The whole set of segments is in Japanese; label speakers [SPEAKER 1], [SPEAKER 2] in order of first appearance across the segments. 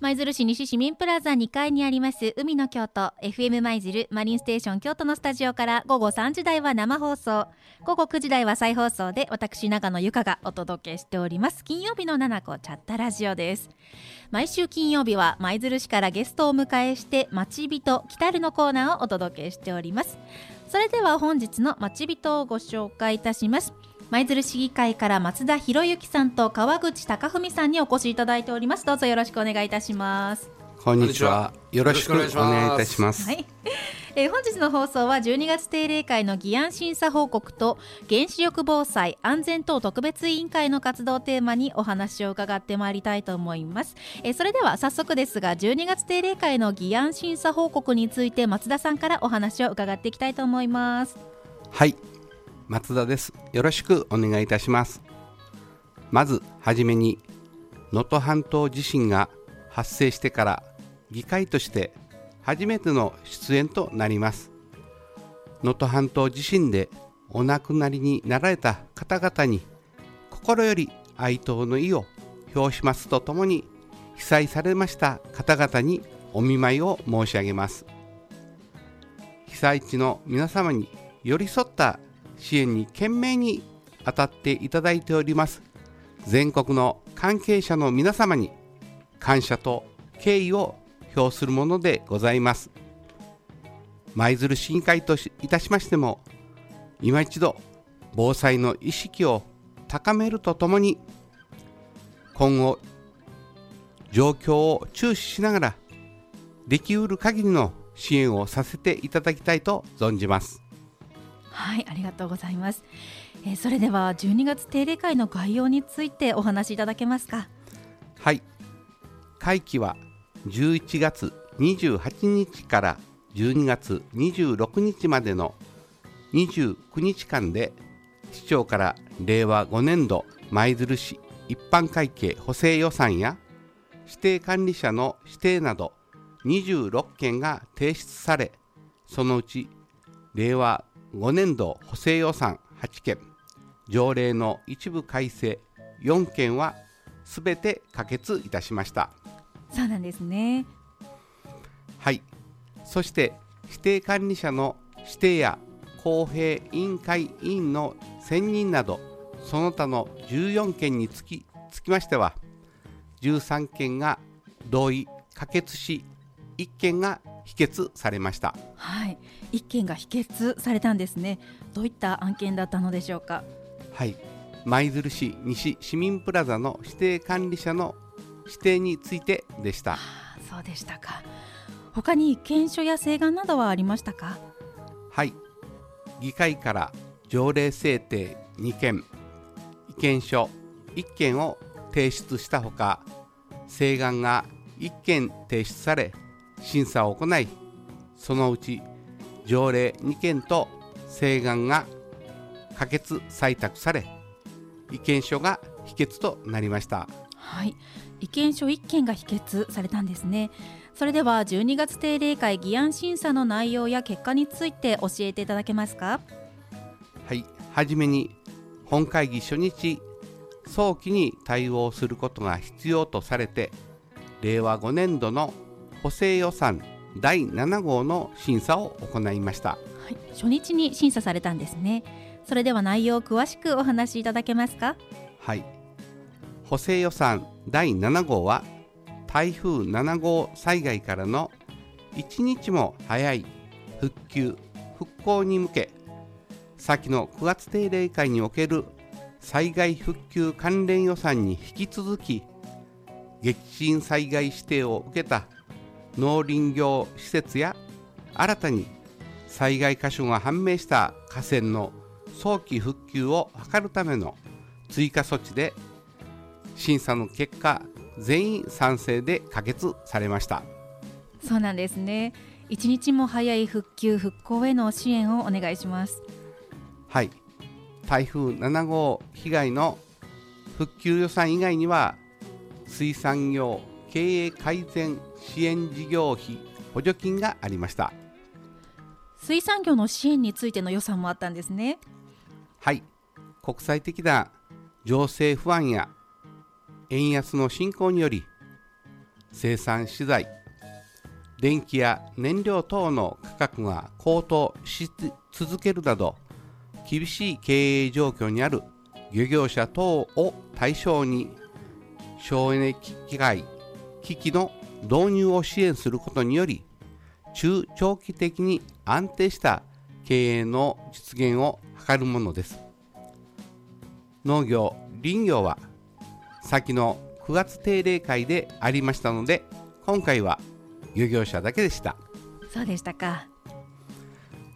[SPEAKER 1] 舞鶴市西市民プラザ2階にあります海の京都 FM 舞鶴マリンステーション京都のスタジオから午後3時台は生放送。午後9時台は再放送で私長野由香がお届けしております。金曜日の七子チャッタラジオです。毎週金曜日は舞鶴市からゲストをお迎えして町人来たるのコーナーをお届けしております。それでは本日の町人をご紹介いたします。舞鶴市議会から松田博之さんと川口貴文さんにお越しいただいております。どうぞよろしくお願いいたします。
[SPEAKER 2] こんにちは。よろしくお願いいたします。
[SPEAKER 1] はい、えー、本日の放送は12月定例会の議案審査報告と原子力防災安全等特別委員会の活動テーマにお話を伺ってまいりたいと思います、えー、それでは早速ですが12月定例会の議案審査報告について松田さんからお話を伺っていきたいと思います。
[SPEAKER 2] はい松田です。よろしくお願いいたします。まずはじめに能登半島地震が発生してから議会として初めての出演となります。能登半島地震でお亡くなりになられた方々に心より哀悼の意を表しますとともに被災されました方々にお見舞いを申し上げます。被災地の皆様に寄り添った支援に懸命に当たっていただいております。全国の関係者の皆様に感謝と敬意を表するものでございます。舞鶴市議会といたしましても今一度防災の意識を高めるとともに今後状況を注視しながらできうる限りの支援をさせていただきたいと存じます。
[SPEAKER 1] はいありがとうございます、えー、それでは12月定例会の概要についてお話しいただけますか？
[SPEAKER 2] はい。会期は11月28日から12月26日までの29日間で市長から令和5年度舞鶴市一般会計補正予算や指定管理者の指定など26件が提出されそのうち令和5年度補正予算8件条例の一部改正4件はすべて可決いたしました。
[SPEAKER 1] そうなんですね。
[SPEAKER 2] はい。そして指定管理者の指定や公平委員会委員の選任などその他の14件につきつきましては13件が同意可決し1件が否決されました。
[SPEAKER 1] はい。一件が否決されたんですね。どういった案件だったのでしょうか？
[SPEAKER 2] はい。舞鶴市西市民プラザの指定管理者の指定についてでした、は
[SPEAKER 1] あ、そうでしたか。他に検証や請願などはありましたか？
[SPEAKER 2] はい。議会から条例制定2件。意見書1件を提出したほか請願が1件提出され審査を行いそのうち条例2件と請願が可決採択され意見書が否決となりました。
[SPEAKER 1] はい。意見書1件が否決されたんですね。それでは12月定例会議案審査の内容や結果について教えていただけますか？
[SPEAKER 2] はい。はじめに本会議初日早期に対応することが必要とされて令和5年度の補正予算第7号の審査を行いました、は
[SPEAKER 1] い、初日に審査されたんですね。それでは内容を詳しくお話しいただけますか？
[SPEAKER 2] はい。補正予算第7号は台風7号災害からの1日も早い復旧復興に向け先の9月定例会における災害復旧関連予算に引き続き激震災害指定を受けた農林業施設や新たに災害箇所が判明した河川の早期復旧を図るための追加措置で審査の結果全員賛成で可決されました。
[SPEAKER 1] そうなんですね。一日も早い復旧復興への支援をお願いします。
[SPEAKER 2] はい。台風7号被害の復旧予算以外には水産業経営改善支援事業費補助金がありました。
[SPEAKER 1] 水産業の支援についての予算もあったんですね。
[SPEAKER 2] はい。国際的な情勢不安や円安の進行により生産資材電気や燃料等の価格が高騰し続けるなど厳しい経営状況にある漁業者等を対象に省エネ機械機器の導入を支援することにより中長期的に安定した経営の実現を図るものです。農業林業は先の9月定例会でありましたので今回は漁業者だけでした。
[SPEAKER 1] そうでしたか。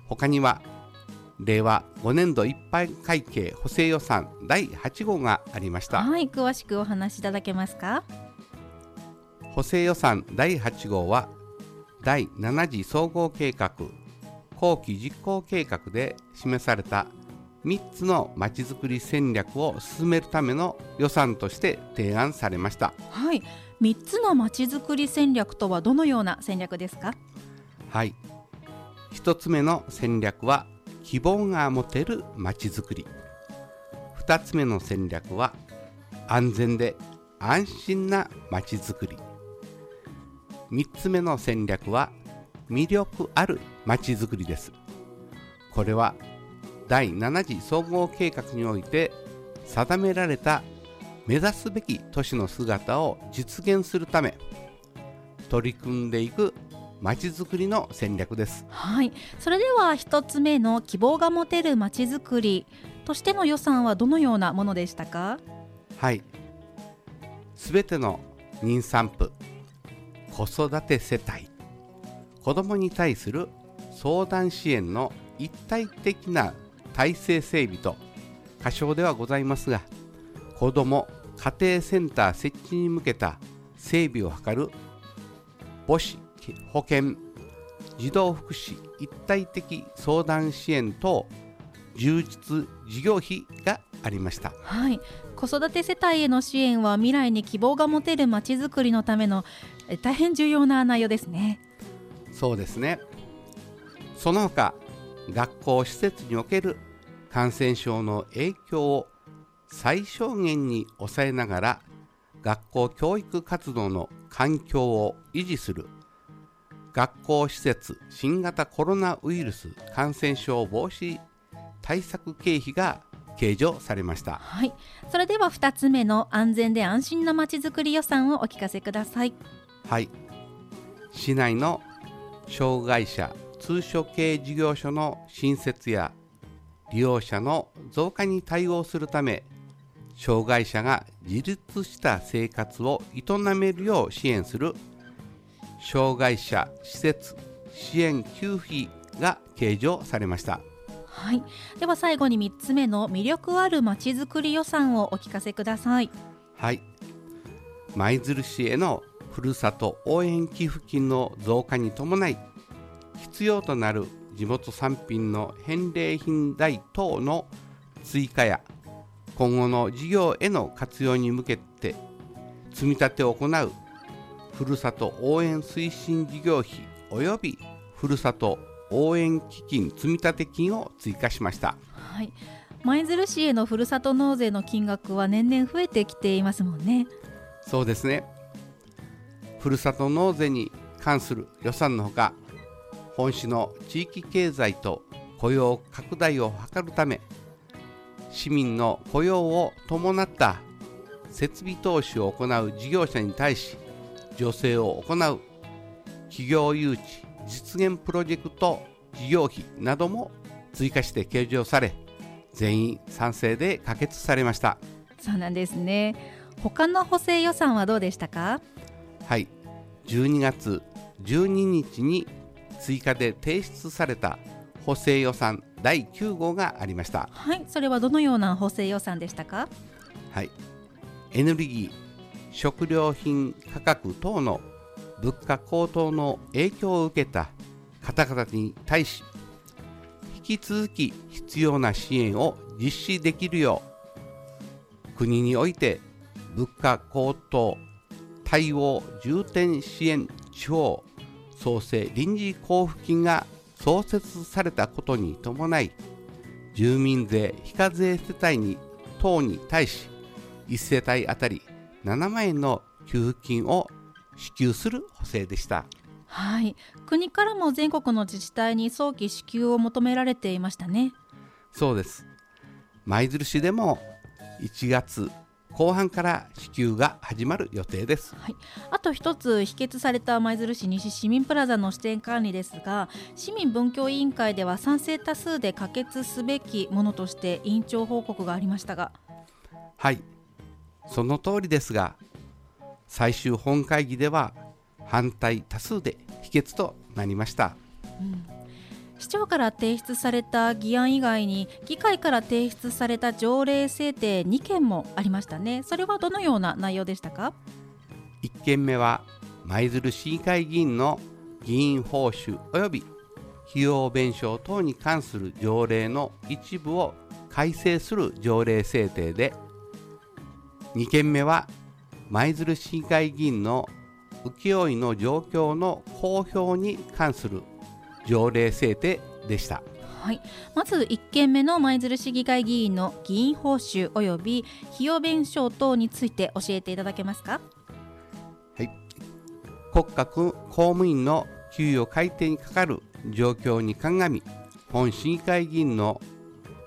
[SPEAKER 2] 他には令和5年度一般会計補正予算第8号がありました。
[SPEAKER 1] はい詳しくお話しいただけますか
[SPEAKER 2] 補正予算第8号は第7次総合計画後期実行計画で示された3つのまちづくり戦略を進めるための予算として提案されました。
[SPEAKER 1] はい。3つのまちづくり戦略とはどのような戦略ですか？
[SPEAKER 2] はい。1つ目の戦略は希望が持てるまちづくり。2つ目の戦略は安全で安心なまちづくり3つ目の戦略は魅力あるまちづくりです。これは第7次総合計画において定められた目指すべき都市の姿を実現するため取り組んでいくまちづくりの戦略です。
[SPEAKER 1] はい。それでは一つ目の希望が持てるまちづくりとしての予算はどのようなものでしたか？
[SPEAKER 2] はい。すべての妊産婦子育て世帯。子どもに対する相談支援の一体的な体制整備と過小ではございますが子ども家庭センター設置に向けた整備を図る母子保健児童福祉一体的相談支援等充実事業費がありました。
[SPEAKER 1] はい。子育て世帯への支援は未来に希望が持てるまちづくりのための大変重要な内容ですね。
[SPEAKER 2] そうですね。その他学校施設における感染症の影響を最小限に抑えながら学校教育活動の環境を維持する学校施設新型コロナウイルス感染症防止対策経費が計上されました。
[SPEAKER 1] はい。それでは2つ目の安全で安心なまちづくり予算をお聞かせください
[SPEAKER 2] はい。市内の障害者通所系事業所の新設や利用者の増加に対応するため障害者が自立した生活を営めるよう支援する障害者施設支援給付費が計上されました。
[SPEAKER 1] はい。では最後に3つ目の魅力あるまちづくり予算をお聞かせください。
[SPEAKER 2] はい。舞鶴市へのふるさと応援寄付金の増加に伴い必要となる地元産品の返礼品代等の追加や今後の事業への活用に向けて積み立てを行うふるさと応援推進事業費及びふるさと応援基金積立金を追加しました。
[SPEAKER 1] はい。舞鶴市へのふるさと納税の金額は年々増えてきていますもんね。
[SPEAKER 2] そうですねふるさと納税に関する予算のほか本市の地域経済と雇用拡大を図るため市民の雇用を伴った設備投資を行う事業者に対し助成を行う企業誘致実現プロジェクト事業費なども追加して計上され全員賛成で可決されました。
[SPEAKER 1] そうなんですね。他の補正予算はどうでしたか？
[SPEAKER 2] はい。12月12日に追加で提出された補正予算第9号がありました。
[SPEAKER 1] はい。それはどのような補正予算でしたか？
[SPEAKER 2] はい。エネルギー食料品価格等の物価高騰の影響を受けた方々に対し引き続き必要な支援を実施できるよう国において物価高騰対応重点支援地方創生臨時交付金が創設されたことに伴い住民税非課税世帯に等に対し1世帯当たり7万円の給付金を支給する補正でした。
[SPEAKER 1] はい。国からも全国の自治体に早期支給を求められていましたね。
[SPEAKER 2] そうです。舞鶴市でも1月後半から支給が始まる予定です、
[SPEAKER 1] はい、あと一つ否決された舞鶴市西市民プラザの支店管理ですが市民文教委員会では賛成多数で可決すべきものとして委員長報告がありましたが。
[SPEAKER 2] はい。その通りですが最終本会議では反対多数で否決となりました、
[SPEAKER 1] うん市長から提出された議案以外に議会から提出された条例制定2件もありましたね。それはどのような内容でしたか
[SPEAKER 2] ？1件目は舞鶴市議会議員の議員報酬及び費用弁償等に関する条例の一部を改正する条例制定で2件目は舞鶴市議会議員の請負の状況の公表に関する条例制定でした。
[SPEAKER 1] はい、まず1件目の舞鶴市議会議員の議員報酬及び費用弁償等について教えていただけますか？
[SPEAKER 2] はい、国家公務員の給与改定にかかる状況に鑑み本市議会議員の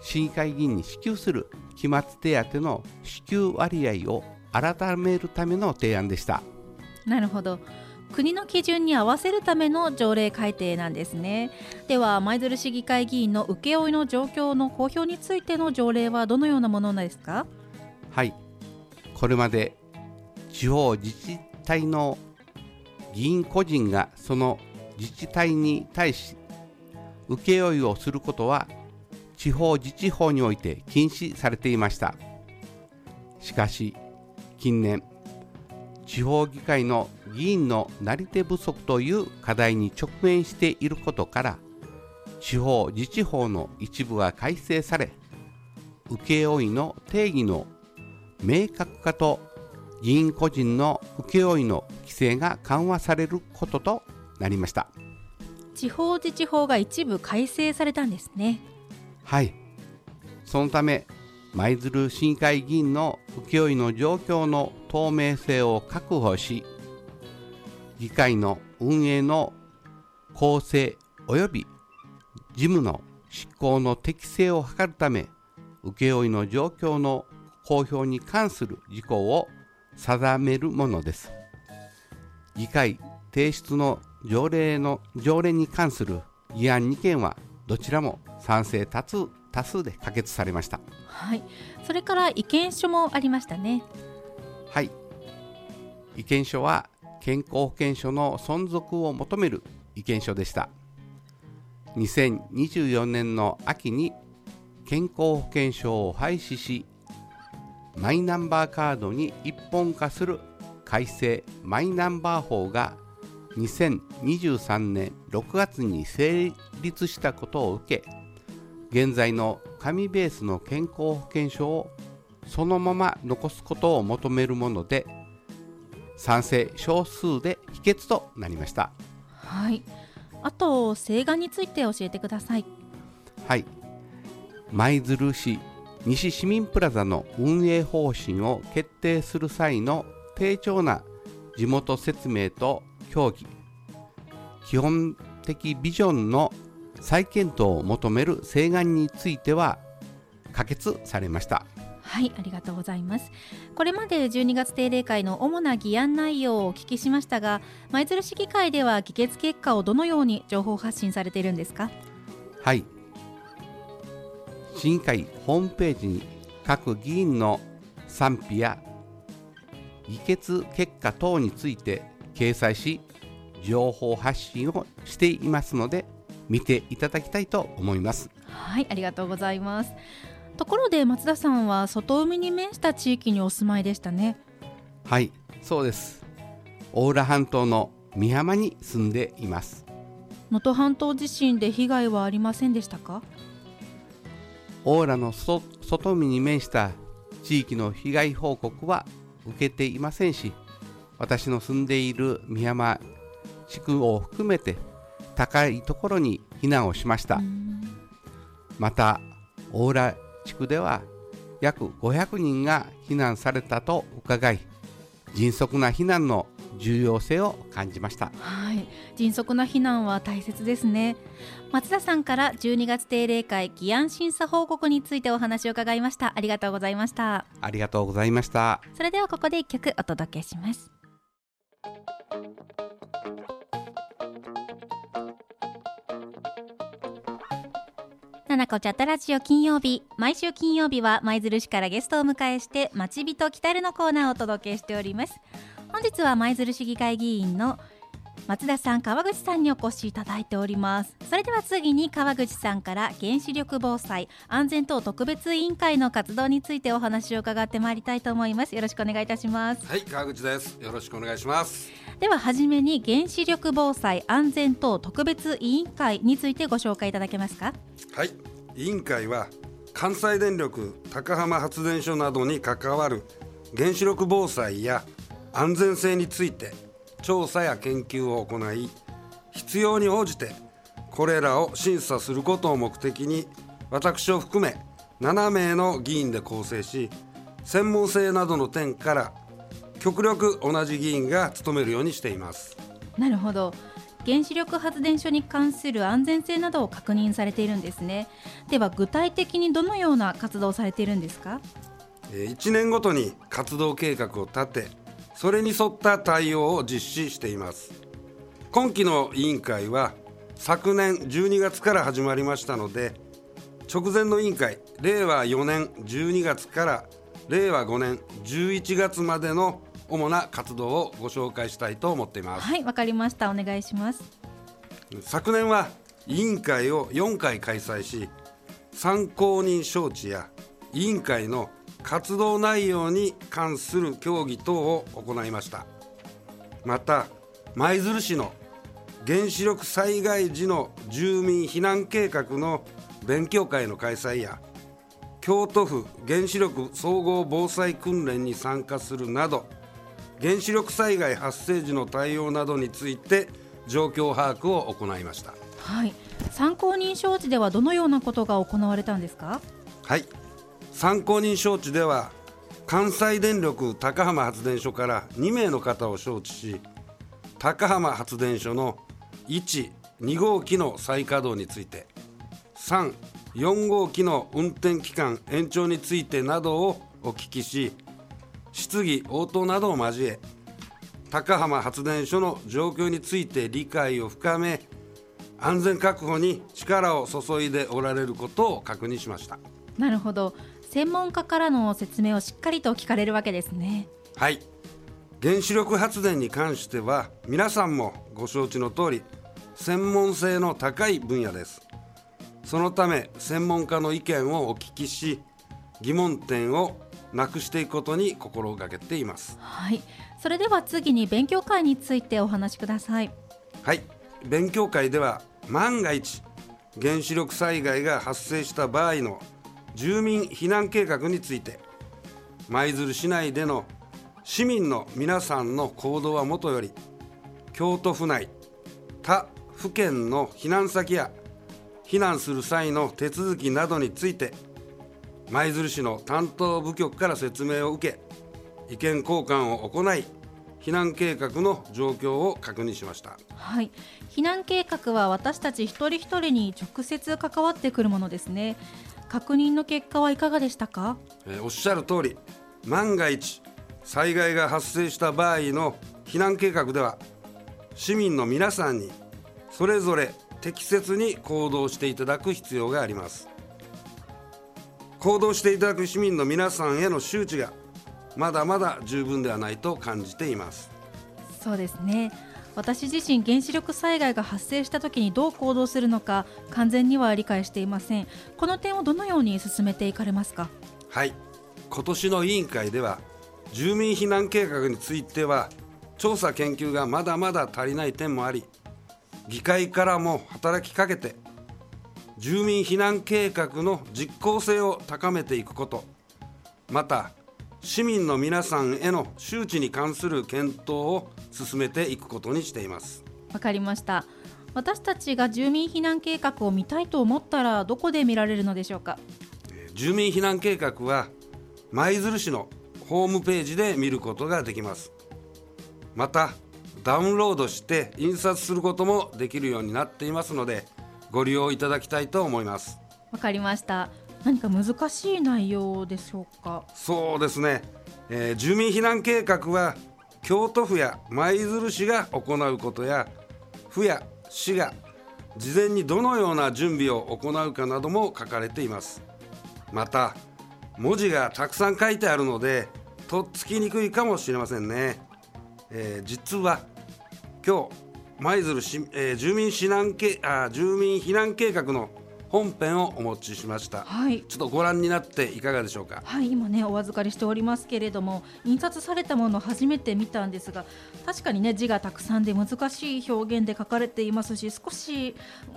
[SPEAKER 2] 市議会議員に支給する期末手当の支給割合を改めるための提案でした
[SPEAKER 1] なるほど国の基準に合わせるための条例改定なんですね。では舞鶴市議会議員の請負の状況の公表についての条例はどのようなものですか？
[SPEAKER 2] はい。これまで地方自治体の議員個人がその自治体に対し請負をすることは地方自治法において禁止されていました。しかし近年地方議会の議員のなり手不足という課題に直面していることから地方自治法の一部が改正され請負の定義の明確化と議員個人の請負の規制が緩和されることとなりました。
[SPEAKER 1] 地方自治法が一部改正されたんですね。
[SPEAKER 2] はい。そのため舞鶴市議会議員の請負の状況の透明性を確保し議会の運営の公正及び事務の執行の適正を図るため請負の状況の公表に関する事項を定めるものです。議会提出の条例の条例に関する議案2件はどちらも賛成多数多数で可決されました。
[SPEAKER 1] はい。それから意見書もありましたね。
[SPEAKER 2] はい。意見書は健康保険証の存続を求める意見書でした。2024年の秋に健康保険証を廃止しマイナンバーカードに一本化する改正マイナンバー法が2023年6月に成立したことを受け現在の紙ベースの健康保険証をそのまま残すことを求めるもので賛成少数で否決となりました。
[SPEAKER 1] はい。あと請願について教えてください。
[SPEAKER 2] はい。舞鶴市西市民プラザの運営方針を決定する際の丁重な地元説明と協議。基本的ビジョンの再検討を求める請願については可決されました
[SPEAKER 1] はいありがとうございます。これまで12月定例会の主な議案内容をお聞きしましたが舞鶴市議会では議決結果をどのように情報発信されているんですか？
[SPEAKER 2] はい。市議会ホームページに各議員の賛否や議決結果等について掲載し情報発信をしていますので見ていただきたいと思います。
[SPEAKER 1] はいありがとうございますところで松田さんは外海に面した地域にお住まいでしたね。
[SPEAKER 2] はいそうです。大浦半島の美浜に住んでいます。
[SPEAKER 1] 能登半島地震で被害はありませんでしたか？
[SPEAKER 2] 大浦の外海に面した地域の被害報告は受けていませんし私の住んでいる美浜地区を含めて高いところに避難をしました。また大浦地区では約500人が避難されたと伺い迅速な避難の重要性を感じました。
[SPEAKER 1] はい。迅速な避難は大切ですね。松田さんから12月定例会議案審査報告についてお話を伺いました。ありがとうございました。
[SPEAKER 2] ありがとうございました。
[SPEAKER 1] それではここで一曲お届けします七子チャットラジオ金曜日。毎週金曜日は舞鶴市からゲストを迎えして町人来たるのコーナーをお届けしております。本日は舞鶴市議会議員の松田さん川口さんにお越しいただいております。それでは次に川口さんから原子力防災安全等特別委員会の活動についてお話を伺ってまいりたいと思います。よろしくお願いいたします。
[SPEAKER 3] はい川口です。よろしくお願いします。
[SPEAKER 1] では初めに原子力防災安全等特別委員会についてご紹介いただけますか？
[SPEAKER 3] はい。委員会は関西電力高浜発電所などに関わる原子力防災や安全性について調査や研究を行い必要に応じてこれらを審査することを目的に私を含め7名の議員で構成し専門性などの点から極力同じ議員が務めるようにしています。
[SPEAKER 1] なるほど原子力発電所に関する安全性などを確認されているんですね。では具体的にどのような活動をされているんですか
[SPEAKER 3] ？1年ごとに活動計画を立てそれに沿った対応を実施しています。今期の委員会は昨年12月から始まりましたので直前の委員会令和4年12月から令和5年11月までの主な活動をご紹介したいと思っています。
[SPEAKER 1] はいわかりました。お願いします。
[SPEAKER 3] 昨年は委員会を4回開催し参考人招致や委員会の活動内容に関する協議等を行いました。また舞鶴市の原子力災害時の住民避難計画の勉強会の開催や京都府原子力総合防災訓練に参加するなど原子力災害発生時の対応などについて状況把握を行いました。
[SPEAKER 1] はい。参考人招致ではどのようなことが行われたんですか？
[SPEAKER 3] はい参考人招致では関西電力高浜発電所から2名の方を招致し高浜発電所の1、2号機の再稼働について3、4号機の運転期間延長についてなどをお聞きし質疑応答などを交え高浜発電所の状況について理解を深め安全確保に力を注いでおられることを確認しました。
[SPEAKER 1] なるほど。専門家からの説明をしっかりと聞かれるわけですね。
[SPEAKER 3] はい。原子力発電に関しては皆さんもご承知の通り専門性の高い分野です。そのため専門家の意見をお聞きし疑問点をなくしていくことに心がけています。
[SPEAKER 1] はい。それでは次に勉強会についてお話しください。
[SPEAKER 3] はい。勉強会では万が一原子力災害が発生した場合の住民避難計画について舞鶴市内での市民の皆さんの行動はもとより京都府内他府県の避難先や避難する際の手続きなどについて舞鶴市の担当部局から説明を受け意見交換を行い避難計画の状況を確認しました。
[SPEAKER 1] はい。避難計画は私たち一人一人に直接関わってくるものですね。確認の結果はいかがでしたか、
[SPEAKER 3] えー、おっしゃる通り万が一災害が発生した場合の避難計画では市民の皆さんにそれぞれ適切に行動していただく必要があります。行動していただく市民の皆さんへの周知がまだまだ十分ではないと感じています。
[SPEAKER 1] そうですね私自身原子力災害が発生した時にどう行動するのか完全には理解していません。この点をどのように進めていかれますか？
[SPEAKER 3] はい。今年の委員会では住民避難計画については調査研究がまだまだ足りない点もあり議会からも働きかけて住民避難計画の実効性を高めていくことまた市民の皆さんへの周知に関する検討を進めていくことにしています。
[SPEAKER 1] わかりました。私たちが住民避難計画を見たいと思ったらどこで見られるのでしょうか？
[SPEAKER 3] 住民避難計画は舞鶴市のホームページで見ることができます。またダウンロードして印刷することもできるようになっていますのでご利用いただきたいと思います。
[SPEAKER 1] わかりました。何か難しい内容でしょうか？
[SPEAKER 3] そうですね、えー、住民避難計画は京都府や舞鶴市が行うことや府や市が事前にどのような準備を行うかなども書かれています。また文字がたくさん書いてあるのでとっつきにくいかもしれませんね、えー、実は今日舞鶴市、えー、住民避難計あ住民避難計画の本編をお持ちしました、はい、ちょっとご覧になっていかがでしょうか？
[SPEAKER 1] はい今ねお預かりしておりますけれども印刷されたもの初めて見たんですが確かにね字がたくさんで難しい表現で書かれていますし少し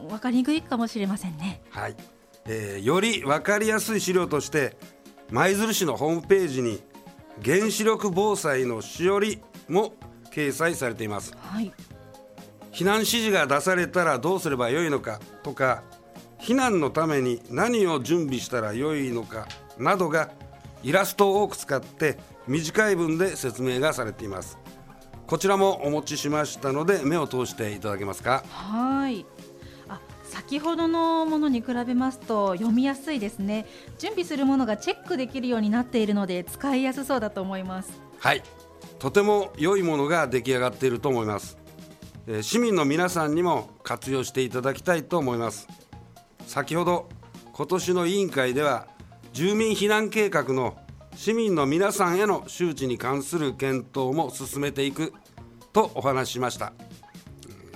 [SPEAKER 1] 分かりにくいかもしれませんね。
[SPEAKER 3] はい、えー、より分かりやすい資料として舞鶴市のホームページに原子力防災のしおりも掲載されています、はい、避難指示が出されたらどうすればよいのかとか避難のために何を準備したらよいのかなどがイラストを多く使って短い文で説明がされています。こちらもお持ちしましたので目を通していただけますか？
[SPEAKER 1] はい。あ先ほどのものに比べますと読みやすいですね。準備するものがチェックできるようになっているので使いやすそうだと思います。
[SPEAKER 3] はい。とても良いものが出来上がっていると思います。市民の皆さんにも活用していただきたいと思います先ほど今年の委員会では住民避難計画の市民の皆さんへの周知に関する検討も進めていくとお話ししました。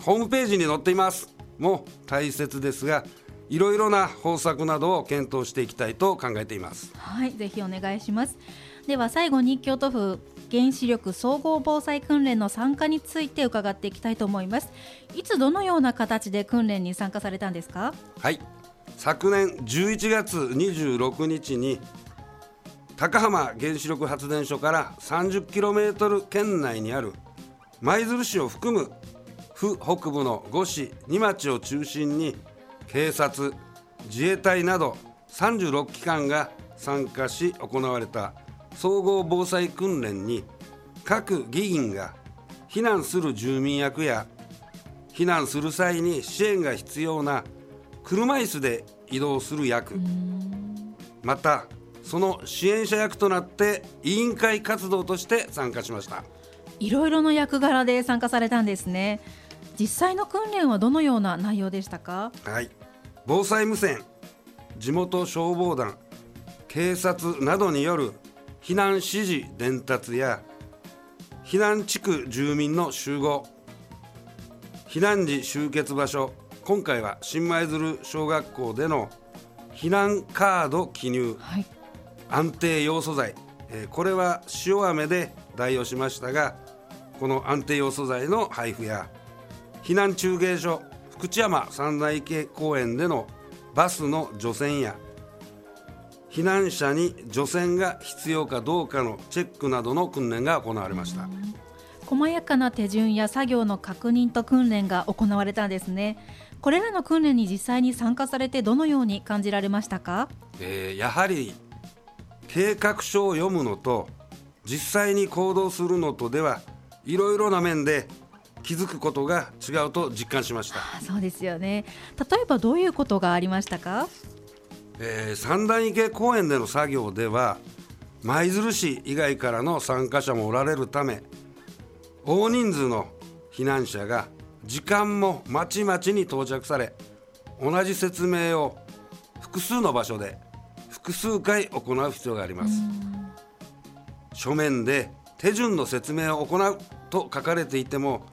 [SPEAKER 3] ホームページに載っています。も大切ですがいろいろな方策などを検討していきたいと考えています。
[SPEAKER 1] はいぜひお願いします。では最後に京都府原子力総合防災訓練の参加について伺っていきたいと思います。いつどのような形で訓練に参加されたんですか？
[SPEAKER 3] はい昨年11月26日に高浜原子力発電所から 30km 圏内にある舞鶴市を含む府北部の5市2町を中心に警察自衛隊など36機関が参加し行われた総合防災訓練に各議員が避難する住民役や避難する際に支援が必要な車椅子で移動する役。またその支援者役となって委員会活動として参加しました。
[SPEAKER 1] いろいろの役柄で参加されたんですね。実際の訓練はどのような内容でしたか？
[SPEAKER 3] はい。防災無線地元消防団警察などによる避難指示伝達や避難地区住民の集合避難時集結場所今回は新舞鶴小学校での避難カード記入、はい、安定要素材、えー、これは塩飴で代用しましたがこの安定要素材の配布や避難中継所福知山三大池公園でのバスの除染や避難者に除染が必要かどうかのチェックなどの訓練が行われました。
[SPEAKER 1] 細やかな手順や作業の確認と訓練が行われたんですねこれらの訓練に実際に参加されてどのように感じられましたか、
[SPEAKER 3] えー、やはり計画書を読むのと実際に行動するのとではいろいろな面で気づくことが違うと実感しました。
[SPEAKER 1] そうですよね。例えばどういうことがありましたか、
[SPEAKER 3] えー、三段池公園での作業では舞鶴市以外からの参加者もおられるため大人数の避難者が時間もまちまちに到着され同じ説明を複数の場所で複数回行う必要があります。書面で手順の説明を行うと書かれていても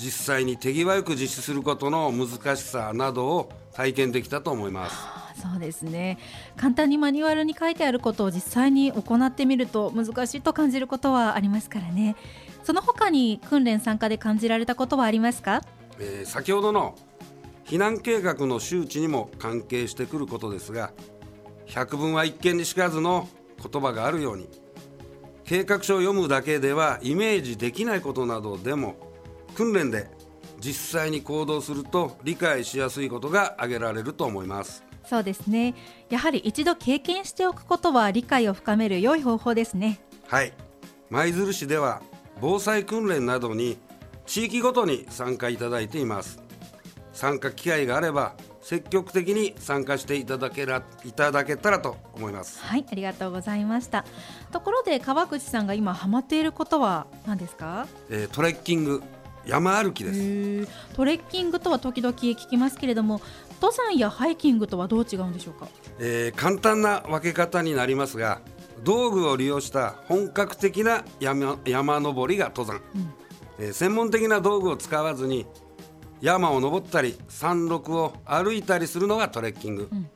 [SPEAKER 3] 実際に手際よく実施することの難しさなどを体験できたと思います。
[SPEAKER 1] そうですね。簡単にマニュアルに書いてあることを実際に行ってみると難しいと感じることはありますからね。その他に訓練参加で感じられたことはありますか、
[SPEAKER 3] えー、先ほどの避難計画の周知にも関係してくることですが百聞は一見にしかずの言葉があるように計画書を読むだけではイメージできないことなどでも訓練で実際に行動すると理解しやすいことが挙げられると思います。
[SPEAKER 1] そうですね。やはり一度経験しておくことは理解を深める良い方法ですね。
[SPEAKER 3] はい。舞鶴市では防災訓練などに地域ごとに参加いただいています。参加機会があれば積極的に参加していただけらいただけたらと思います。
[SPEAKER 1] はいありがとうございました。ところで川口さんが今ハマっていることは何ですか、
[SPEAKER 3] えー、トレッキング山歩きです。
[SPEAKER 1] トレッキングとは時々聞きますけれども登山やハイキングとはどう違うんでしょうか、
[SPEAKER 3] えー、簡単な分け方になりますが道具を利用した本格的な山山登りが登山、うん。えー、専門的な道具を使わずに山を登ったり山麓を歩いたりするのがトレッキング、うん、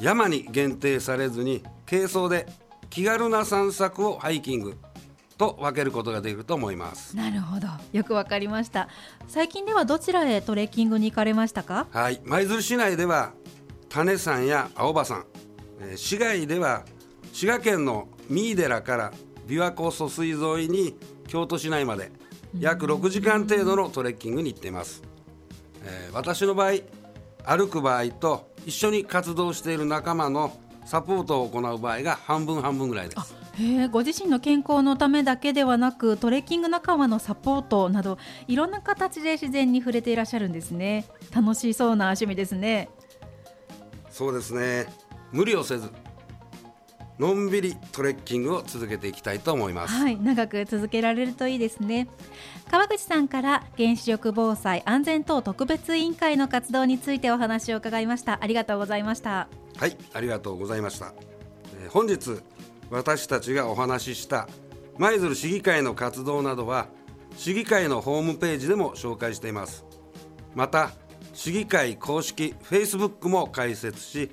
[SPEAKER 3] 山に限定されずに軽装で気軽な散策をハイキングと分けることができると思います。
[SPEAKER 1] なるほど。よくわかりました。最近ではどちらへトレッキングに行かれましたか？
[SPEAKER 3] はい。舞鶴市内では種山や青葉山、えー、市外では滋賀県の三井寺から琵琶湖疎水沿いに京都市内まで約6時間程度のトレッキングに行っています、えー、私の場合歩く場合と一緒に活動している仲間のサポートを行う場合が半分半分ぐらいです。
[SPEAKER 1] へご自身の健康のためだけではなくトレッキング仲間のサポートなどいろんな形で自然に触れていらっしゃるんですね。楽しそうな趣味ですね。
[SPEAKER 3] そうですね。無理をせずのんびりトレッキングを続けていきたいと思います。
[SPEAKER 1] はい長く続けられるといいですね。川口さんから原子力防災安全等特別委員会の活動についてお話を伺いました。ありがとうございました。
[SPEAKER 3] はいありがとうございました、えー、本日私たちがお話しした舞鶴市議会の活動などは市議会のホームページでも紹介しています。また市議会公式 Facebook も開設し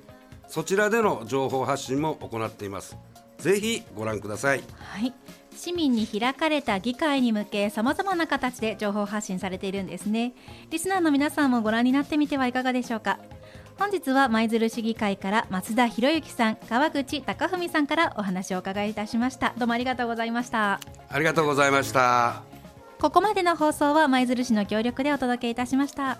[SPEAKER 3] そちらでの情報発信も行っています。ぜひご覧ください。
[SPEAKER 1] はい。市民に開かれた議会に向けさまざまな形で情報発信されているんですね。リスナーの皆さんもご覧になってみてはいかがでしょうか。本日は舞鶴市議会から松田博之さん川口貴文さんからお話を伺いいたしました。どうもありがとうございました。
[SPEAKER 3] ありがとうございました。
[SPEAKER 1] ここまでの放送は舞鶴市の協力でお届けいたしました